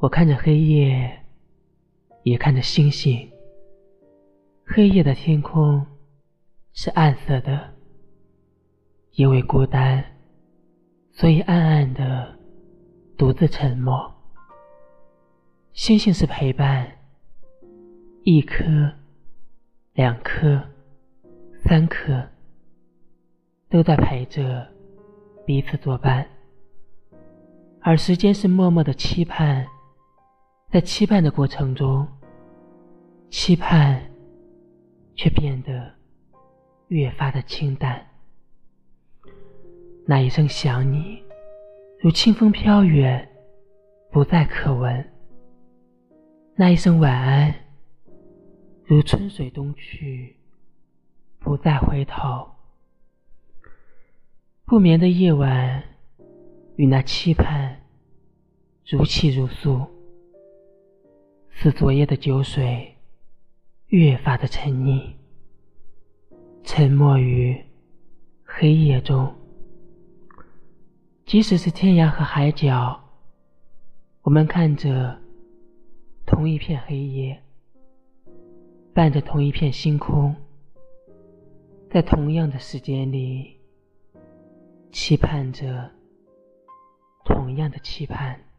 我看着黑夜，也看着星星。黑夜的天空是暗色的，因为孤单，所以暗暗的，独自沉默。星星是陪伴，一颗、两颗、三颗，都在陪着彼此作伴。而时间是默默的期盼，在期盼的过程中，期盼却变得越发的清淡。那一声想你，如清风飘远，不再可闻；那一声晚安，如春水东去，不再回头。不眠的夜晚。与那期盼如泣如诉，似昨夜的酒水越发的沉溺，沉没于黑夜中。即使是天涯和海角，我们看着同一片黑夜，伴着同一片星空，在同样的时间里，期盼着。同样的期盼。